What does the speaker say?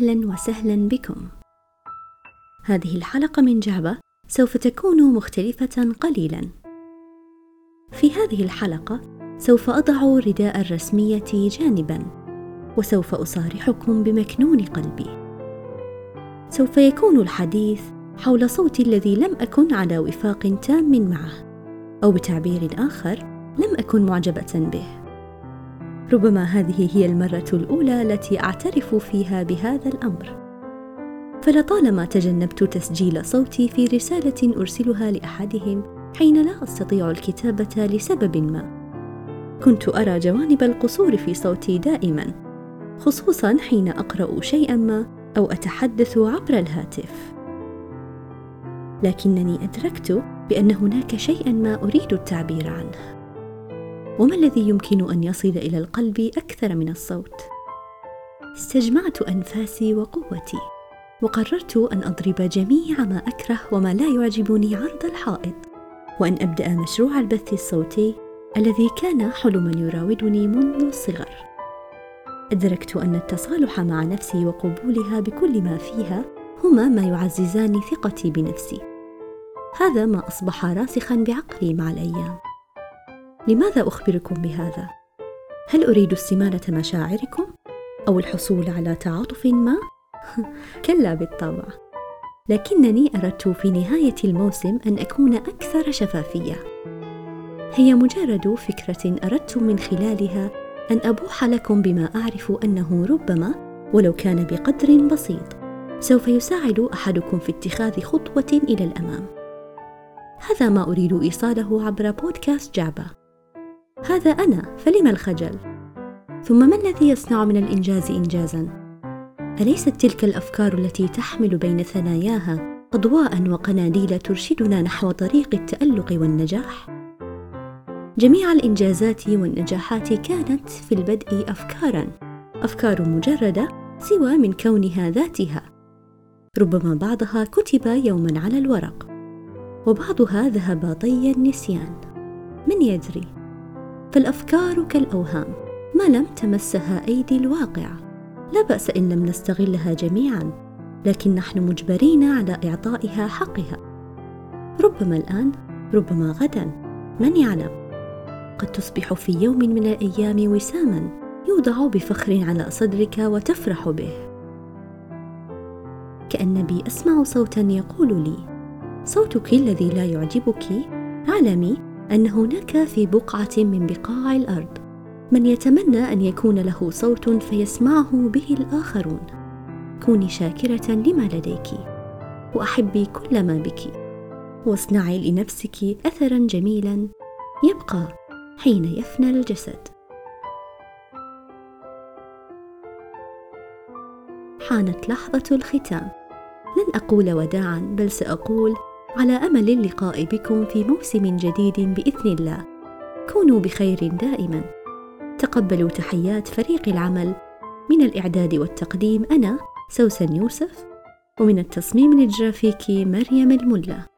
أهلا وسهلا بكم. هذه الحلقة من جعبه سوف تكون مختلفة قليلا. في هذه الحلقة سوف أضع رداء الرسمية جانبا وسوف أصارحكم بمكنون قلبي. سوف يكون الحديث حول صوتي الذي لم أكن على وفاق تام معه أو بتعبير آخر لم أكن معجبة به. ربما هذه هي المرة الأولى التي أعترف فيها بهذا الأمر. فلطالما تجنبت تسجيل صوتي في رسالة أرسلها لأحدهم حين لا أستطيع الكتابة لسبب ما. كنت أرى جوانب القصور في صوتي دائما، خصوصا حين أقرأ شيئا ما أو أتحدث عبر الهاتف. لكنني أدركت بأن هناك شيئا ما أريد التعبير عنه. وما الذي يمكن أن يصل إلى القلب أكثر من الصوت؟ استجمعت أنفاسي وقوتي وقررت أن أضرب جميع ما أكره وما لا يعجبني عرض الحائط وأن أبدأ مشروع البث الصوتي الذي كان حلما يراودني منذ الصغر. أدركت أن التصالح مع نفسي وقبولها بكل ما فيها هما ما يعززان ثقتي بنفسي. هذا ما أصبح راسخا بعقلي مع الأيام. لماذا أخبركم بهذا؟ هل أريد استمالة مشاعركم؟ أو الحصول على تعاطف ما؟ كلا بالطبع. لكنني أردت في نهاية الموسم أن أكون أكثر شفافية. هي مجرد فكرة أردت من خلالها أن أبوح لكم بما أعرف أنه ربما ولو كان بقدر بسيط سوف يساعد أحدكم في اتخاذ خطوة إلى الأمام. هذا ما أريد إيصاله عبر بودكاست جعبه هذا أنا فلم الخجل؟ ثم ما الذي يصنع من الإنجاز انجازا؟ أليست تلك الأفكار التي تحمل بين ثناياها اضواء وقناديل ترشدنا نحو طريق التألق والنجاح؟ جميع الإنجازات والنجاحات كانت في البدء افكارا أفكار مجردة سوى من كونها ذاتها. ربما بعضها كتب يوما على الورق وبعضها ذهب طي النسيان. من يدري؟ فالافكار كالأوهام ما لم تمسها أيدي الواقع. لا بأس إن لم نستغلها جميعا لكن نحن مجبرين على إعطائها حقها. ربما الآن ربما غدا من يعلم؟ قد تصبح في يوم من الأيام وساما يوضع بفخر على صدرك وتفرح به. كأن بي أسمع صوتا يقول لي صوتك الذي لا يعجبك اعلمي أن هناك في بقعة من بقاع الأرض. من يتمنى أن يكون له صوت فيسمعه به الآخرون. كوني شاكرة لما لديك. وأحبي كل ما بك. واصنعي لنفسك اثرا جميلا. يبقى حين يفنى الجسد. حانت لحظة الختام. لن أقول وداعا بل سأقول على أمل اللقاء بكم في موسم جديد بإذن الله. كونوا بخير دائما. تقبلوا تحيات فريق العمل. من الإعداد والتقديم أنا سوسن يوسف ومن التصميم الجرافيكي مريم الملا.